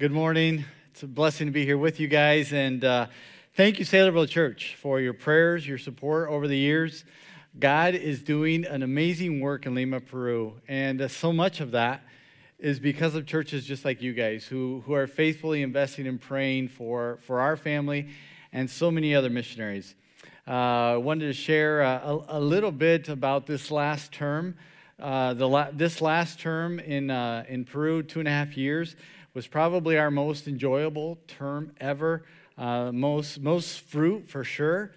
Good morning. It's a blessing to be here with you guys. And uh, thank you, Saylorville Church, for your prayers, your support over the years. God is doing an amazing work in Lima, Peru. And uh, so much of that is because of churches just like you guys who, who are faithfully investing and praying for, for our family and so many other missionaries. I uh, wanted to share uh, a, a, little bit about this last term. Uh, the la- this last term in, uh, in Peru, two and a half years, was probably our most enjoyable term ever. Uh, most, most fruit for sure.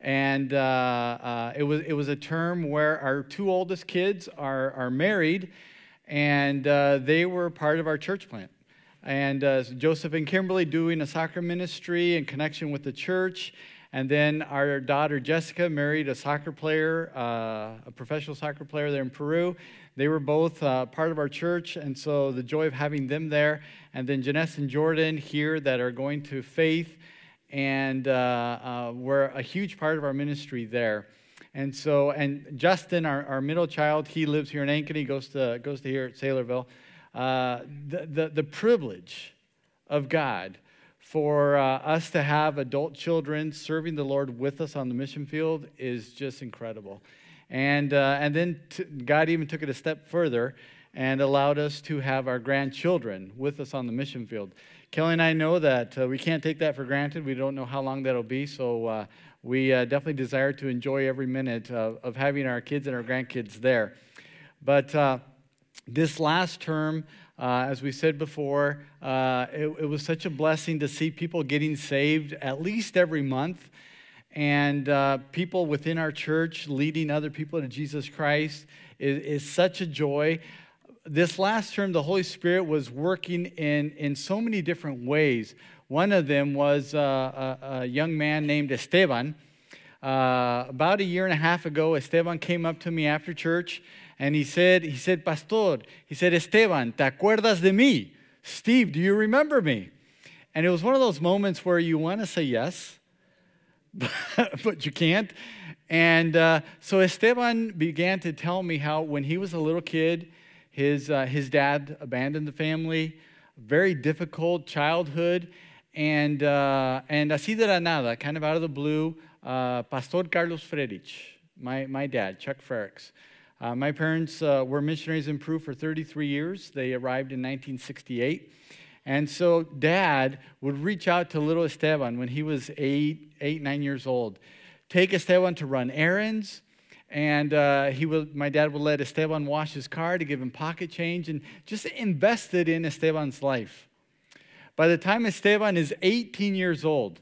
And uh, uh, it, was, it was a term where our two oldest kids are, are married, and uh, they were part of our church plant. And uh, Joseph and Kimberly doing a soccer ministry in connection with the church. And then our daughter Jessica married a soccer player, uh, a professional soccer player there in Peru. They were both uh, part of our church, and so the joy of having them there. And then Janess and Jordan here that are going to faith, and uh, uh, were a huge part of our ministry there. And so, and Justin, our, our middle child, he lives here in Ankeny, goes to, goes to here at Saylorville. Uh, the, the, the privilege of God for uh, us to have adult children serving the Lord with us on the mission field is just incredible. And, uh, and then t- God even took it a step further and allowed us to have our grandchildren with us on the mission field. Kelly and I know that uh, we can't take that for granted. We don't know how long that'll be, so uh, we uh, definitely desire to enjoy every minute of, having our kids and our grandkids there. But uh, this last term, uh, as we said before, uh, it, it was such a blessing to see people getting saved at least every month and uh, people within our church leading other people to Jesus Christ is, is, such a joy. This last term, the Holy Spirit was working in, in so many different ways. One of them was uh, a, a, young man named Esteban. Uh, about a year and a half ago, Esteban came up to me after church and he said, he said, Pastor, he said, Esteban, ¿te acuerdas de mí? Steve, do you remember me? And it was one of those moments where you want to say yes, but you can't. And uh, so Esteban began to tell me how when he was a little kid, his, uh, his dad abandoned the family, very difficult childhood. And, uh, and así de la nada, kind of out of the blue, uh, Pastor Carlos Fredich, my, my dad, Chuck Frerichs. Uh, my parents uh, were missionaries in Peru for 33 years. They arrived in 1968. And so dad would reach out to little Esteban when he was eight, eight, nine years old, take Esteban to run errands. And uh, he would, my dad would let Esteban wash his car to give him pocket change and just invested in Esteban's life. By the time Esteban is 18 years old,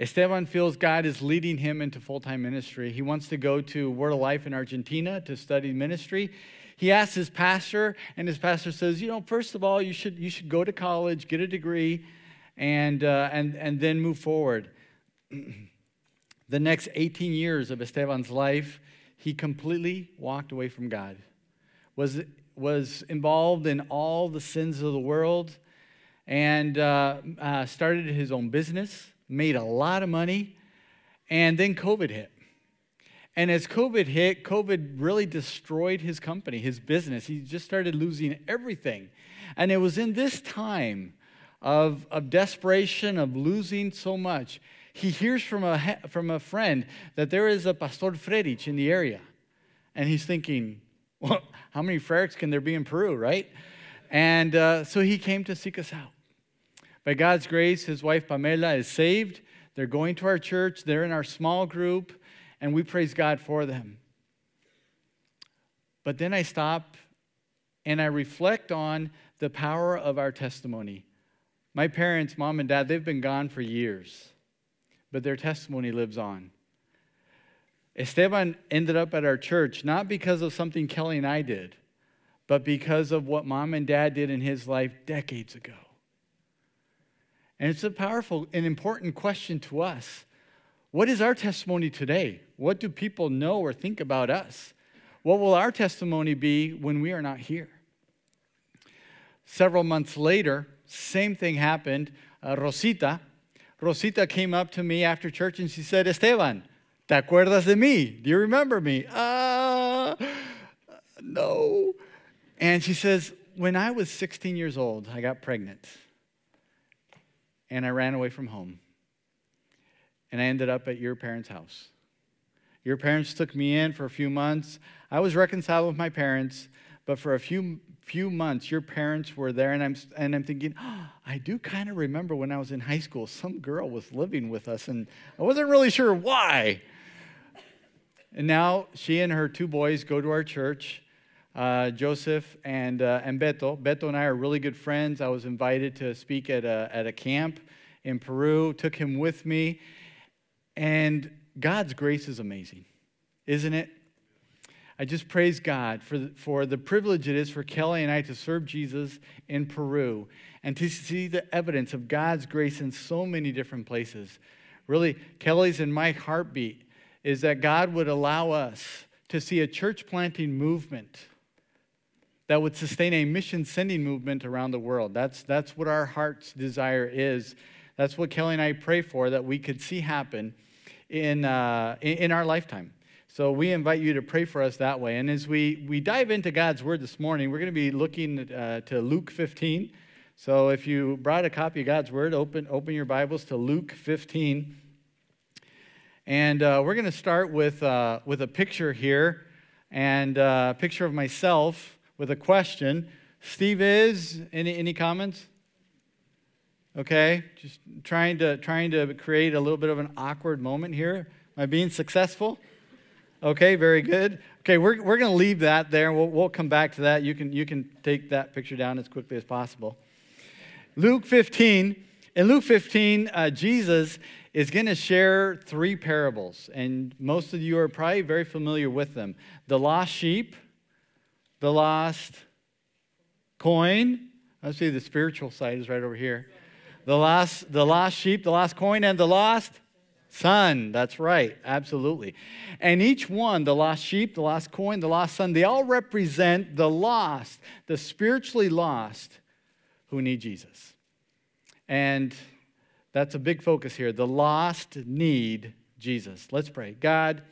Esteban feels God is leading him into full time ministry. He wants to go to Word of Life in Argentina to study ministry he asks his pastor, and his pastor says, you know, first of all, you should, you should go to college, get a degree, and, uh, and, and then move forward. the next 18 years of Esteban's life, he completely walked away from God, was, was involved in all the sins of the world, and uh, uh, started his own business, made a lot of money, and then COVID hit. And as COVID hit, COVID really destroyed his company, his business. He just started losing everything. And it was in this time of, of desperation, of losing so much, he hears from a, from a friend that there is a Pastor Fredich in the area. And he's thinking, well, how many Frerichs can there be in Peru, right? And uh, so he came to seek us out. By God's grace, his wife Pamela is saved. They're going to our church, they're in our small group and we praise God for them. But then I stop and I reflect on the power of our testimony. My parents, mom and dad, they've been gone for years, but their testimony lives on. Esteban ended up at our church not because of something Kelly and I did, but because of what mom and dad did in his life decades ago. And it's a powerful and important question to us what is our testimony today? What do people know or think about us? What will our testimony be when we are not here? Several months later, same thing happened. Uh, Rosita, Rosita came up to me after church and she said, Esteban, ¿te acuerdas de mí? Do you remember me? Ah, uh, no. And she says, when I was 16 years old, I got pregnant and I ran away from home. And I ended up at your parents' house. Your parents took me in for a few months. I was reconciled with my parents, but for a few few months, your parents were there, and I'm and I'm thinking, oh, I do kind of remember when I was in high school, some girl was living with us, and I wasn't really sure why. And now she and her two boys go to our church. Uh, Joseph and, uh, and Beto. Beto and I are really good friends. I was invited to speak at a, at a camp in Peru, took him with me. And God's grace is amazing, isn't it? I just praise God for the, for the privilege it is for Kelly and I to serve Jesus in Peru and to see the evidence of God's grace in so many different places. Really, Kelly's and my heartbeat is that God would allow us to see a church planting movement that would sustain a mission sending movement around the world. That's, that's what our heart's desire is. That's what Kelly and I pray for, that we could see happen in, uh, in our lifetime. So we invite you to pray for us that way. And as we, we dive into God's word this morning, we're going to be looking uh, to Luke 15. So if you brought a copy of God's word, open, open your Bibles to Luke 15. And uh, we're going to start with, uh, with a picture here and uh, a picture of myself with a question. Steve is, any, any comments? Okay, just trying to, trying to create a little bit of an awkward moment here. Am I being successful? Okay, very good. Okay, we're, we're going to leave that there. We'll, we'll come back to that. You can, you can take that picture down as quickly as possible. Luke 15. In Luke 15, uh, Jesus is going to share three parables, and most of you are probably very familiar with them the lost sheep, the lost coin. Let's see, the spiritual side is right over here. The lost, the lost sheep, the lost coin, and the lost son. That's right, absolutely. And each one, the lost sheep, the lost coin, the lost son, they all represent the lost, the spiritually lost who need Jesus. And that's a big focus here. The lost need Jesus. Let's pray. God,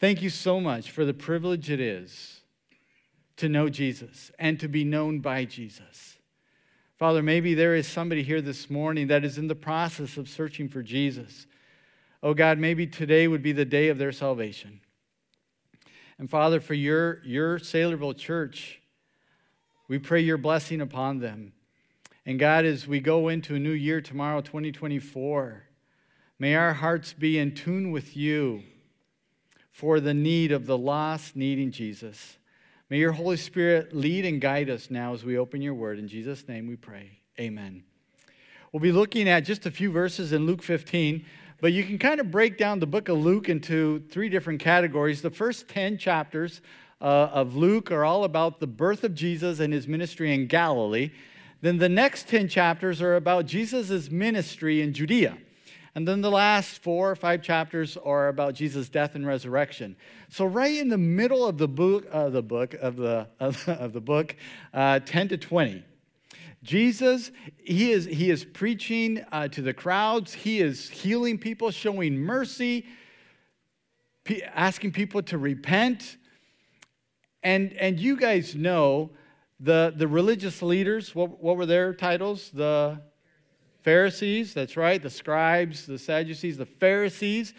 thank you so much for the privilege it is to know Jesus and to be known by Jesus. Father, maybe there is somebody here this morning that is in the process of searching for Jesus. Oh God, maybe today would be the day of their salvation. And Father, for your, your Saylorville church, we pray your blessing upon them. And God, as we go into a new year tomorrow, 2024, may our hearts be in tune with you for the need of the lost needing Jesus. May your Holy Spirit lead and guide us now as we open your word. In Jesus' name we pray. Amen. We'll be looking at just a few verses in Luke 15, but you can kind of break down the book of Luke into three different categories. The first 10 chapters uh, of Luke are all about the birth of Jesus and his ministry in Galilee. Then the next 10 chapters are about Jesus' ministry in Judea. And then the last four or five chapters are about Jesus' death and resurrection. So right in the middle of the book, uh, the book of the of, of the book, uh, 10 to 20, Jesus he is he is preaching uh, to the crowds. He is healing people, showing mercy, asking people to repent. And and you guys know the, the religious leaders, what, what were their titles? The Pharisees, that's right, the scribes, the Sadducees, the Pharisees.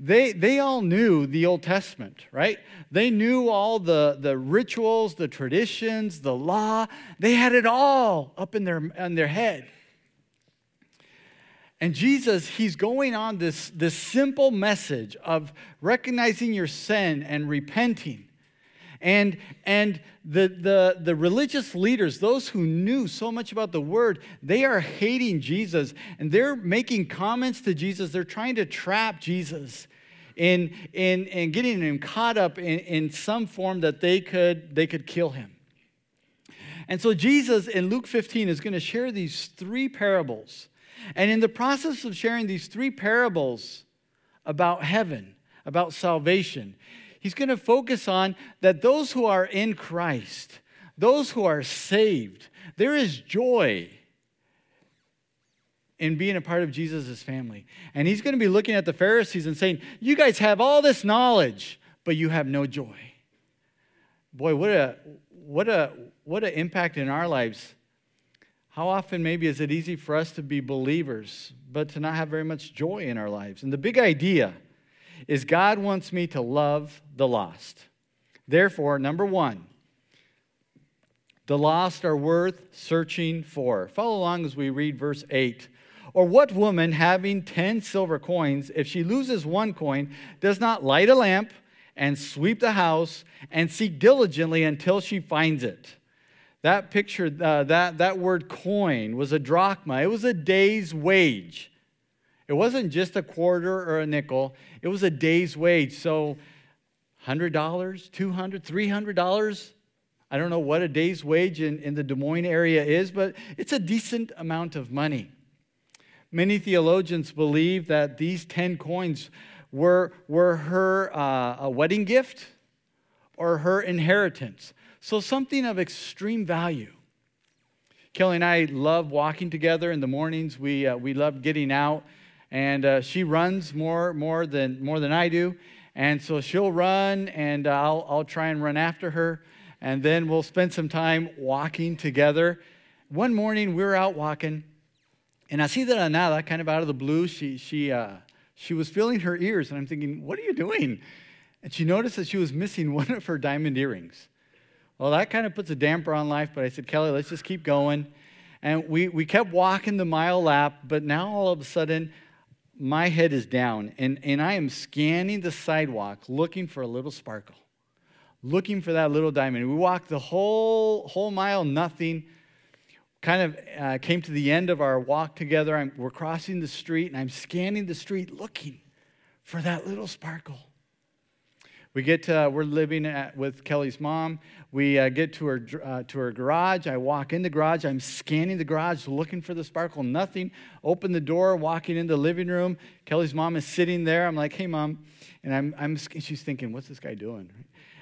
They, they all knew the Old Testament, right? They knew all the, the rituals, the traditions, the law. They had it all up in their, in their head. And Jesus, he's going on this, this simple message of recognizing your sin and repenting. And, and the, the, the religious leaders, those who knew so much about the word, they are hating Jesus and they're making comments to Jesus. They're trying to trap Jesus in, in, in getting him caught up in, in some form that they could, they could kill him. And so Jesus in Luke 15 is going to share these three parables. And in the process of sharing these three parables about heaven, about salvation, He's going to focus on that those who are in Christ, those who are saved, there is joy in being a part of Jesus' family. And he's going to be looking at the Pharisees and saying, You guys have all this knowledge, but you have no joy. Boy, what a what a what an impact in our lives. How often, maybe, is it easy for us to be believers, but to not have very much joy in our lives? And the big idea is God wants me to love the lost. Therefore, number one, the lost are worth searching for. Follow along as we read verse 8. Or what woman having 10 silver coins, if she loses one coin, does not light a lamp and sweep the house and seek diligently until she finds it? That picture, uh, that, that word coin was a drachma, it was a day's wage. It wasn't just a quarter or a nickel, it was a day's wage. So, $100, $200, $300 I don't know what a day's wage in, in the Des Moines area is, but it's a decent amount of money. Many theologians believe that these 10 coins were, were her uh, a wedding gift or her inheritance. So something of extreme value. Kelly and I love walking together in the mornings. We, uh, we love getting out. And uh, she runs more, more, than, more than I do. And so she'll run, and I'll, I'll try and run after her and then we'll spend some time walking together. One morning, we were out walking, and así de la nada, kind of out of the blue, she, she, uh, she was feeling her ears, and I'm thinking, what are you doing? And she noticed that she was missing one of her diamond earrings. Well, that kind of puts a damper on life, but I said, Kelly, let's just keep going. And we, we kept walking the mile lap, but now all of a sudden, my head is down, and, and I am scanning the sidewalk looking for a little sparkle looking for that little diamond. We walked the whole, whole mile, nothing. Kind of uh, came to the end of our walk together. I'm, we're crossing the street, and I'm scanning the street looking for that little sparkle. We get to, we're living at, with Kelly's mom. We uh, get to her, uh, to her garage. I walk in the garage. I'm scanning the garage, looking for the sparkle. Nothing. Open the door, walking into the living room. Kelly's mom is sitting there. I'm like, hey, mom. And I'm, I'm, she's thinking, what's this guy doing?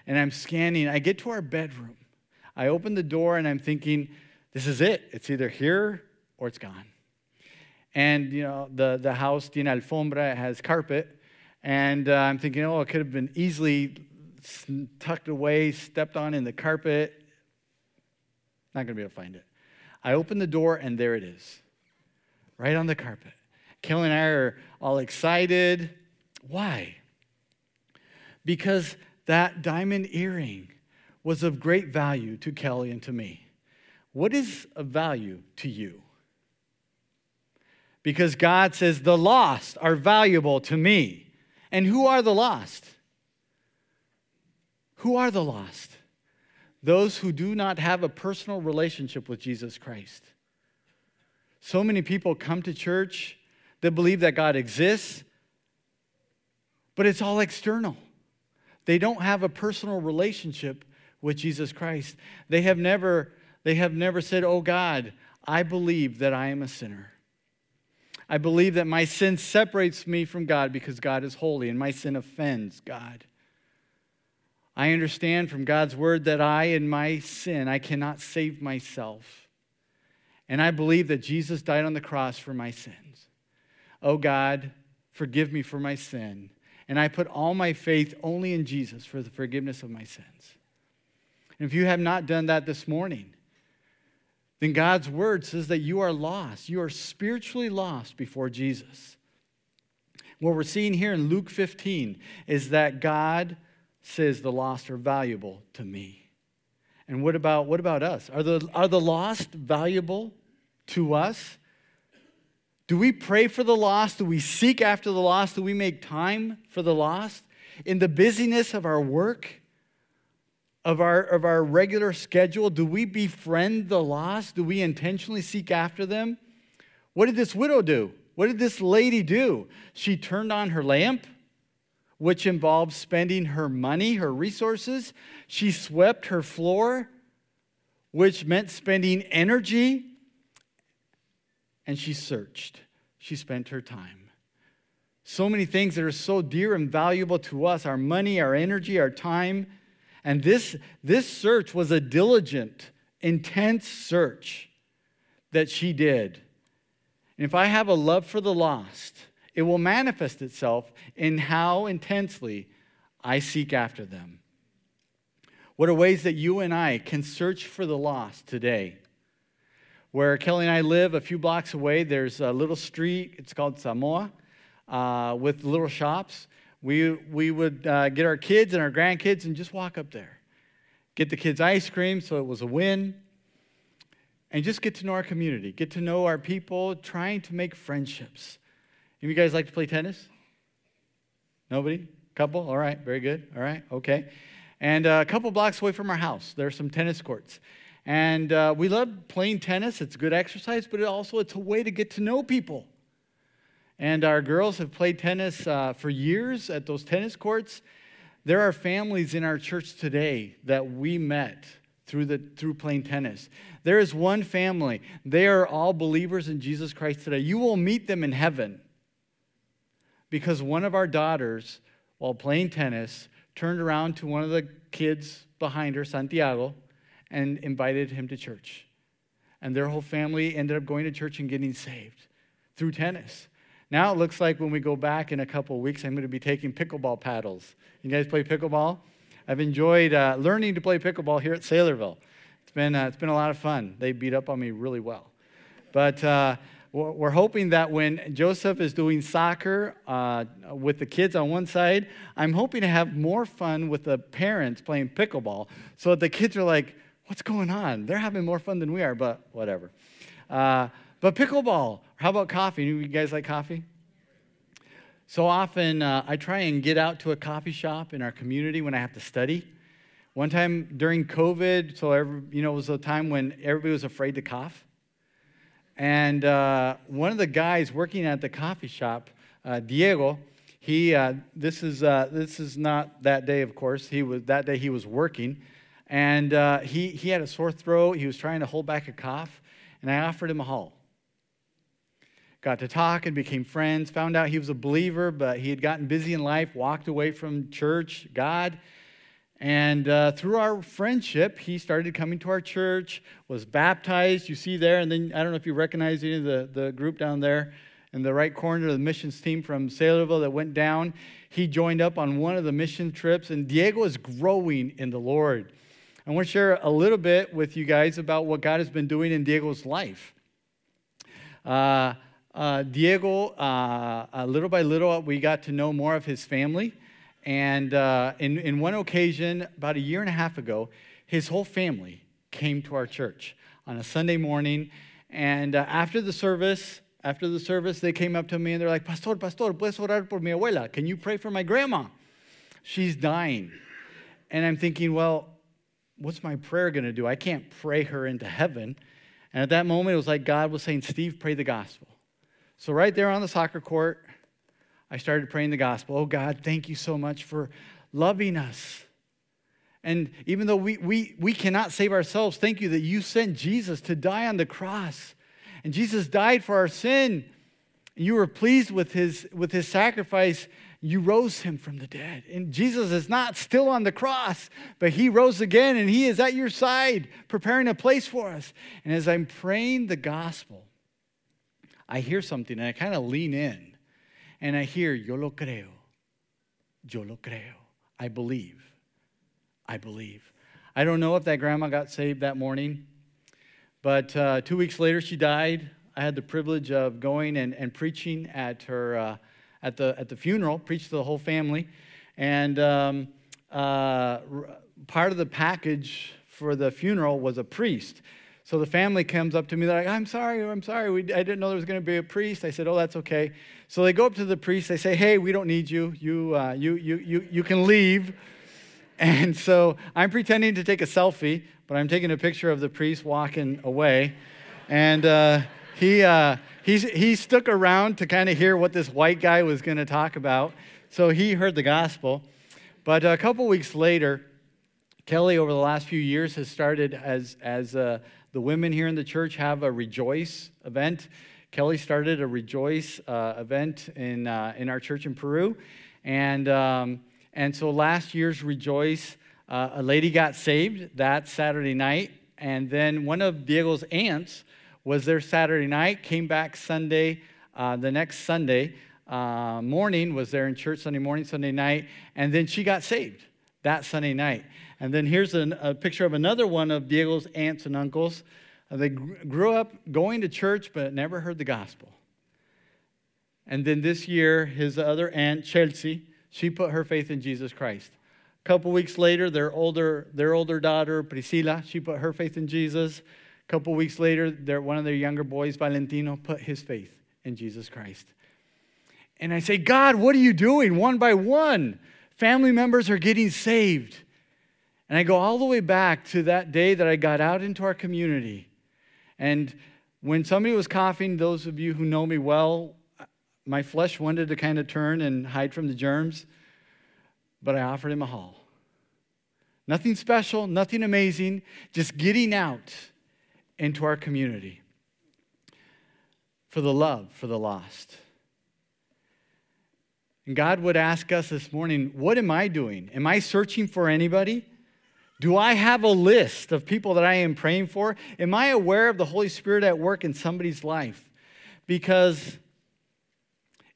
and I'm scanning. I get to our bedroom. I open the door and I'm thinking, this is it. It's either here or it's gone. And, you know, the, the house, tiene alfombra, has carpet. And uh, I'm thinking, oh, it could have been easily tucked away, stepped on in the carpet. Not going to be able to find it. I open the door and there it is, right on the carpet. Kelly and I are all excited. Why? Because that diamond earring was of great value to Kelly and to me. What is of value to you? Because God says the lost are valuable to me. And who are the lost? Who are the lost? Those who do not have a personal relationship with Jesus Christ. So many people come to church that believe that God exists, but it's all external. They don't have a personal relationship with Jesus Christ. They have never, they have never said, Oh God, I believe that I am a sinner. I believe that my sin separates me from God because God is holy and my sin offends God. I understand from God's word that I, in my sin, I cannot save myself. And I believe that Jesus died on the cross for my sins. Oh God, forgive me for my sin and I put all my faith only in Jesus for the forgiveness of my sins. And if you have not done that this morning, then God's word says that you are lost. You are spiritually lost before Jesus. What we're seeing here in Luke 15 is that God says the lost are valuable to me. And what about, what about us? Are the, are the lost valuable to us? Do we pray for the lost? Do we seek after the lost? Do we make time for the lost? In the busyness of our work, of our, of our regular schedule, do we befriend the lost? Do we intentionally seek after them? What did this widow do? What did this lady do? She turned on her lamp, which involved spending her money, her resources. She swept her floor, which meant spending energy and she searched. She spent her time. So many things that are so dear and valuable to us our money, our energy, our time. And this, this search was a diligent, intense search that she did. And if I have a love for the lost, it will manifest itself in how intensely I seek after them. What are ways that you and I can search for the lost today? Where Kelly and I live, a few blocks away, there's a little street. It's called Samoa, uh, with little shops. We, we would uh, get our kids and our grandkids and just walk up there. Get the kids ice cream, so it was a win. And just get to know our community, get to know our people, trying to make friendships. You guys like to play tennis? Nobody? Couple? All right, very good. All right, okay. And uh, a couple blocks away from our house, there are some tennis courts. And uh, we love playing tennis. It's good exercise, but it also it's a way to get to know people. And our girls have played tennis uh, for years at those tennis courts. There are families in our church today that we met through, the, through playing tennis. There is one family. They are all believers in Jesus Christ today. You will meet them in heaven because one of our daughters, while playing tennis, turned around to one of the kids behind her, Santiago, and invited him to church. And their whole family ended up going to church and getting saved through tennis. Now it looks like when we go back in a couple weeks, I'm going to be taking pickleball paddles. You guys play pickleball? I've enjoyed uh, learning to play pickleball here at Saylorville. It's been, uh, it's been a lot of fun. They beat up on me really well. But uh, we're hoping that when Joseph is doing soccer uh, with the kids on one side, I'm hoping to have more fun with the parents playing pickleball so that the kids are like, what's going on? They're having more fun than we are, but whatever. But pickleball, how about coffee? You guys like coffee? So often uh, I try and get out to a coffee shop in our community when I have to study. One time during COVID, so every, you know, it was a time when everybody was afraid to cough. And uh, one of the guys working at the coffee shop, uh, Diego, he uh, this is uh, this is not that day, of course. He was that day he was working, and uh, he he had a sore throat. He was trying to hold back a cough, and I offered him a Halls. Got to talk and became friends. Found out he was a believer, but he had gotten busy in life, walked away from church, God. And uh, through our friendship, he started coming to our church, was baptized, you see there. And then I don't know if you recognize any of the, the group down there in the right corner, the missions team from Saylorville that went down. He joined up on one of the mission trips, and Diego is growing in the Lord. I want to share a little bit with you guys about what God has been doing in Diego's life. Uh, uh, Diego, uh, little by little, we got to know more of his family. And uh, in, in one occasion, about a year and a half ago, his whole family came to our church on a Sunday morning. And uh, after the service, after the service, they came up to me and they're like, Pastor, Pastor, puedes orar por mi abuela? Can you pray for my grandma? She's dying. And I'm thinking, well, what's my prayer going to do? I can't pray her into heaven. And at that moment, it was like God was saying, Steve, pray the gospel. So, right there on the soccer court, I started praying the gospel. Oh God, thank you so much for loving us. And even though we, we, we cannot save ourselves, thank you that you sent Jesus to die on the cross. And Jesus died for our sin. and You were pleased with his, with his sacrifice. You rose him from the dead. And Jesus is not still on the cross, but he rose again and he is at your side, preparing a place for us. And as I'm praying the gospel, I hear something and I kind of lean in and I hear, yo lo creo, yo lo creo. I believe, I believe. I don't know if that grandma got saved that morning, but uh, two weeks later she died. I had the privilege of going and, and preaching at her uh, at the at the funeral, preached to the whole family, and um, uh, part of the package for the funeral was a priest. So the family comes up to me, they're like, I'm sorry, I'm sorry, we, I didn't know there was going to be a priest. I said, Oh, that's okay. So they go up to the priest, they say, Hey, we don't need you. You, uh, you, you, you, you can leave. And so I'm pretending to take a selfie, but I'm taking a picture of the priest walking away. And uh, he, uh, he stuck around to kind of hear what this white guy was going to talk about. So he heard the gospel. But a couple weeks later, Kelly, over the last few years, has started as, as a, the women here in the church have a Rejoice event. Kelly started a Rejoice uh, event in, uh, in our church in Peru. And, um, and so last year's Rejoice, uh, a lady got saved that Saturday night. And then one of Diego's aunts was there Saturday night, came back Sunday, uh, the next Sunday uh, morning, was there in church Sunday morning, Sunday night. And then she got saved that Sunday night. And then here's an, a picture of another one of Diego's aunts and uncles. Uh, they gr- grew up going to church but never heard the gospel. And then this year, his other aunt, Chelsea, she put her faith in Jesus Christ. A couple weeks later, their older, their older daughter, Priscilla, she put her faith in Jesus. A couple weeks later, their, one of their younger boys, Valentino, put his faith in Jesus Christ. And I say, God, what are you doing? One by one, family members are getting saved. And I go all the way back to that day that I got out into our community. And when somebody was coughing, those of you who know me well, my flesh wanted to kind of turn and hide from the germs but I offered him a Halls. Nothing special, nothing amazing, just getting out into our community for the love for the lost. And God would ask us this morning, what am I doing? Am I searching for anybody? Do I have a list of people that I am praying for? Am I aware of the Holy Spirit at work in somebody's life? Because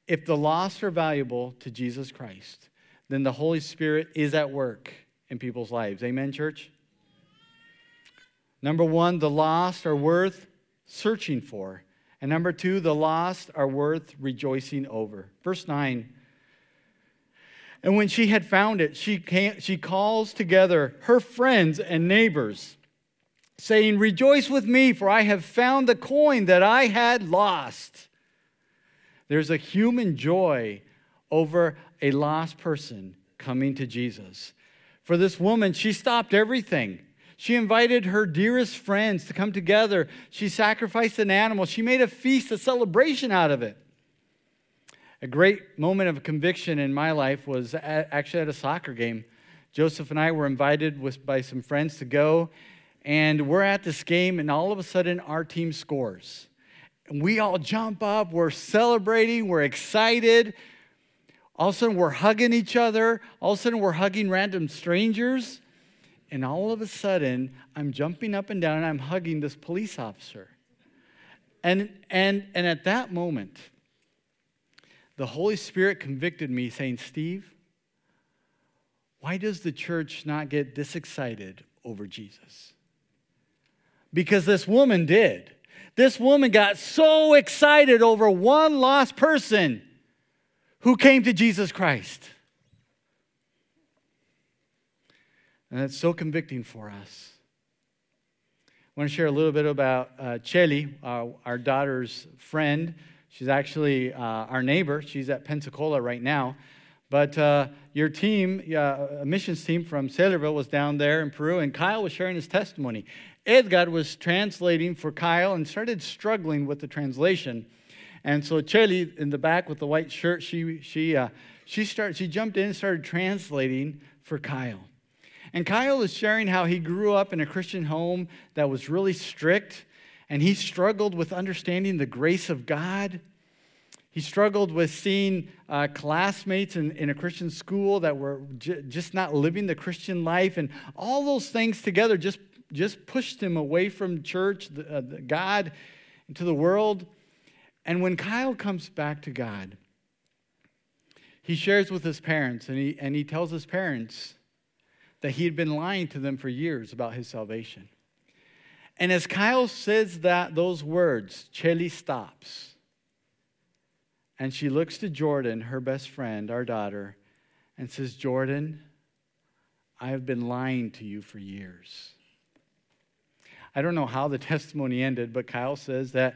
if the lost are valuable to Jesus Christ, then the Holy Spirit is at work in people's lives. Amen, church? Number one, the lost are worth searching for. And number two, the lost are worth rejoicing over. Verse 9. And when she had found it, she, she calls together her friends and neighbors, saying, Rejoice with me, for I have found the coin that I had lost. There's a human joy over a lost person coming to Jesus. For this woman, she stopped everything. She invited her dearest friends to come together. She sacrificed an animal. She made a feast, a celebration out of it. A great moment of conviction in my life was at, actually at a soccer game. Joseph and I were invited with, by some friends to go, and we're at this game, and all of a sudden, our team scores. And we all jump up, we're celebrating, we're excited. All of a sudden, we're hugging each other. All of a sudden, we're hugging random strangers. And all of a sudden, I'm jumping up and down and I'm hugging this police officer. And, and, and at that moment, the Holy Spirit convicted me, saying, Steve, why does the church not get this excited over Jesus? Because this woman did. This woman got so excited over one lost person who came to Jesus Christ. And that's so convicting for us. I want to share a little bit about uh, Chelly, uh, our daughter's friend. She's actually uh, our neighbor. She's at Pensacola right now. But uh, your team, uh, a missions team from Saylorville, was down there in Peru, and Kyle was sharing his testimony. Edgar was translating for Kyle and started struggling with the translation. And so Chelly in the back with the white shirt, she, she, uh, she, started, she jumped in and started translating for Kyle. And Kyle is sharing how he grew up in a Christian home that was really strict, and he struggled with understanding the grace of God. He struggled with seeing uh, classmates in, in a Christian school that were j- just not living the Christian life, and all those things together just, just pushed him away from church, the, uh, the God, into the world. And when Kyle comes back to God, he shares with his parents and he, and he tells his parents that he had been lying to them for years about his salvation. And as Kyle says that those words, Chelly stops. And she looks to Jordan, her best friend, our daughter, and says, Jordan, I have been lying to you for years. I don't know how the testimony ended, but Kyle says that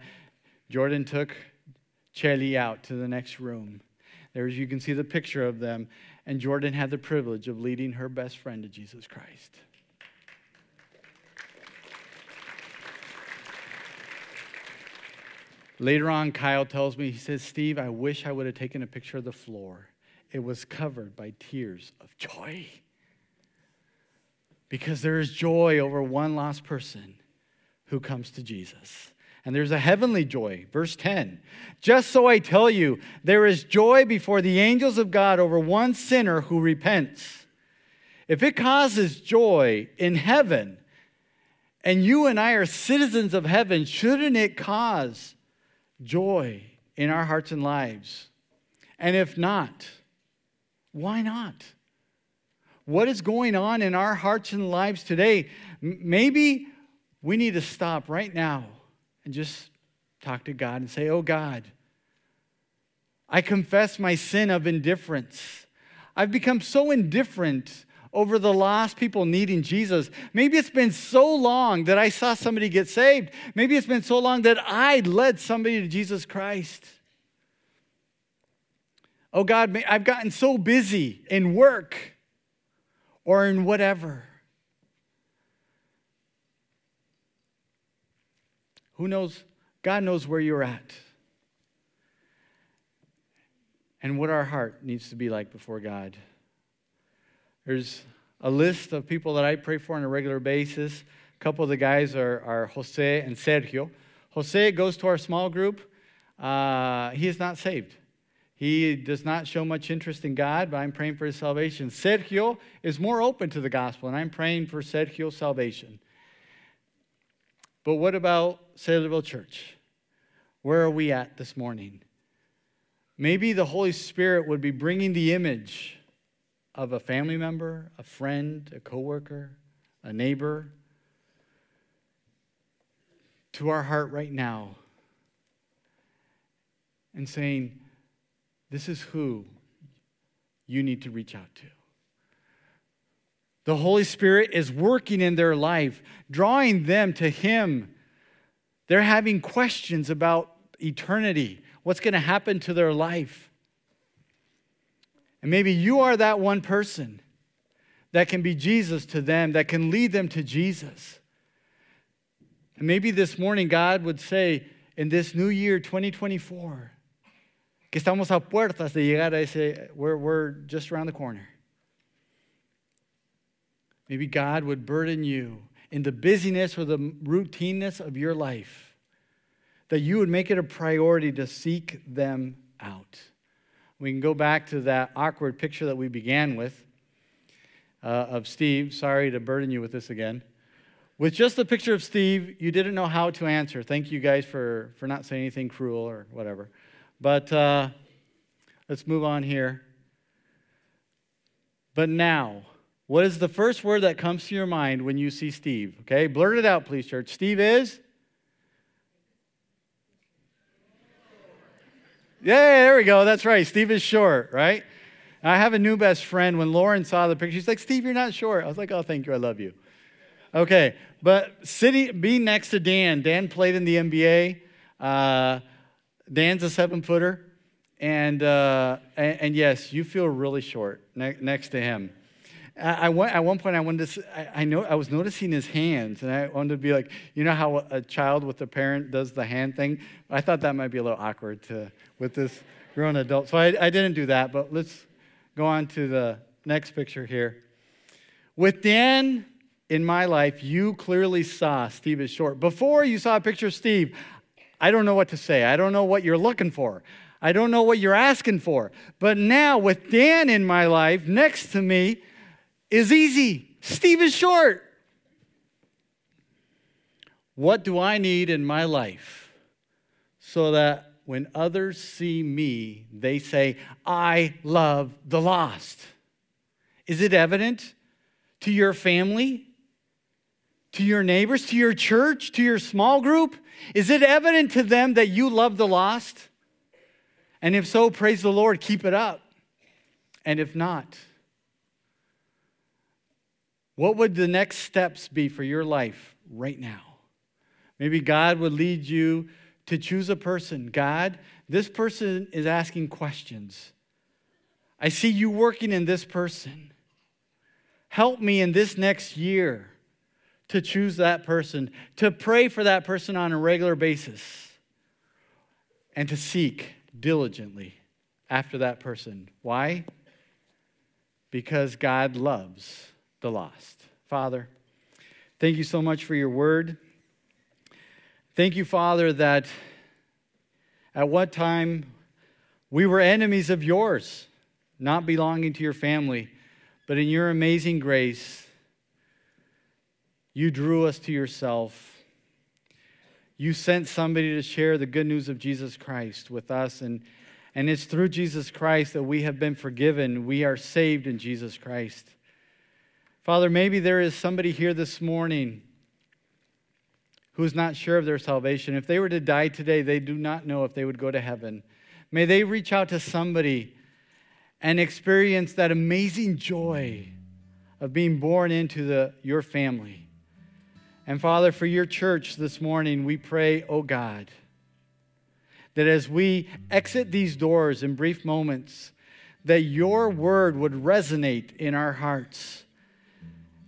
Jordan took Chelly out to the next room. There, you can see the picture of them. And Jordan had the privilege of leading her best friend to Jesus Christ. Later on, Kyle tells me, he says, Steve, I wish I would have taken a picture of the floor. It was covered by tears of joy. Because there is joy over one lost person who comes to Jesus and there's a heavenly joy. Verse 10 Just so I tell you, there is joy before the angels of God over one sinner who repents. If it causes joy in heaven, and you and I are citizens of heaven, shouldn't it cause joy in our hearts and lives? And if not, why not? what is going on in our hearts and lives today. Maybe we need to stop right now and just talk to God and say, Oh God, I confess my sin of indifference. I've become so indifferent over the lost people needing Jesus. Maybe it's been so long that I saw somebody get saved. Maybe it's been so long that I led somebody to Jesus Christ. Oh God, I've gotten so busy in work or in whatever. Who knows? God knows where you're at and what our heart needs to be like before God. There's a list of people that I pray for on a regular basis. A couple of the guys are, are Jose and Sergio. Jose goes to our small group. Uh, he is not saved. He does not show much interest in God, but I'm praying for his salvation. Sergio is more open to the gospel, and I'm praying for Sergio's salvation. But what about Saylorville Church? Where are we at this morning? Maybe the Holy Spirit would be bringing the image of a family member, a friend, a coworker, a neighbor to our heart right now and saying, This is who you need to reach out to. The Holy Spirit is working in their life, drawing them to Him. They're having questions about eternity, what's going to happen to their life. And maybe you are that one person that can be Jesus to them, that can lead them to Jesus. And maybe this morning God would say, in this new year 2024, que estamos a puertas de llegar a ese, we're, we're just around the corner. Maybe God would burden you in the busyness or the routineness of your life, that you would make it a priority to seek them out. We can go back to that awkward picture that we began with uh, of Steve. Sorry to burden you with this again. With just the picture of Steve, you didn't know how to answer. Thank you guys for, for not saying anything cruel or whatever. But uh, let's move on here. But now, what is the first word that comes to your mind when you see Steve? Okay, blurt it out, please, church. Steve is? Yeah, there we go. That's right. Steve is short, right? I have a new best friend. When Lauren saw the picture, she's like, Steve, you're not short. I was like, oh, thank you. I love you. Okay, but sitting, being next to Dan, Dan played in the NBA. Uh, Dan's a seven footer. And, uh, and, and, yes, you feel really short ne- next to him. I, went, at one point, I wanted to. I, I, know I was noticing his hands, and I wanted to be like, you know how a child with a parent does the hand thing. I thought that might be a little awkward to with this grown adult, so I, I didn't do that. But let's go on to the next picture here. With Dan in my life, you clearly saw Steve is short. Before you saw a picture of Steve, I don't know what to say. I don't know what you're looking for. I don't know what you're asking for. But now, with Dan in my life next to me, is easy. Steve is short. What do I need in my life so that when others see me, they say, I love the lost? Is it evident to your family, to your neighbors, to your church, to your small group? Is it evident to them that you love the lost? And if so, praise the Lord, keep it up. And if not, what would the next steps be for your life right now? Maybe God would lead you to choose a person. God, this person is asking questions. I see you working in this person. Help me in this next year to choose that person, to pray for that person on a regular basis, and to seek diligently after that person. Why? Because God loves the lost. Father, thank you so much for your word. Thank you, Father, that at what time we were enemies of yours, not belonging to your family, but in your amazing grace, you drew us to yourself. You sent somebody to share the good news of Jesus Christ with us. And, and it's through Jesus Christ that we have been forgiven. We are saved in Jesus Christ. Father, maybe there is somebody here this morning who's not sure of their salvation. If they were to die today, they do not know if they would go to heaven. May they reach out to somebody and experience that amazing joy of being born into the, your family. And Father, for your church this morning, we pray, oh God, that as we exit these doors in brief moments, that your word would resonate in our hearts.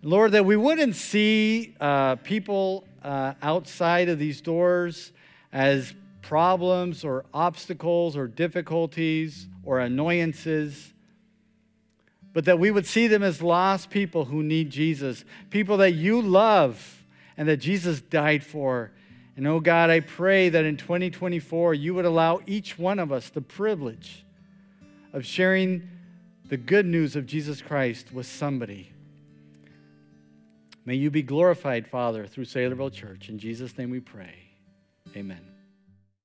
Lord, that we wouldn't see uh, people uh, outside of these doors as problems or obstacles or difficulties or annoyances, but that we would see them as lost people who need Jesus, people that you love and that Jesus died for. And oh God, I pray that in 2024 you would allow each one of us the privilege of sharing the good news of Jesus Christ with somebody. May you be glorified, Father, through Saylorville Church. In Jesus' name we pray. Amen.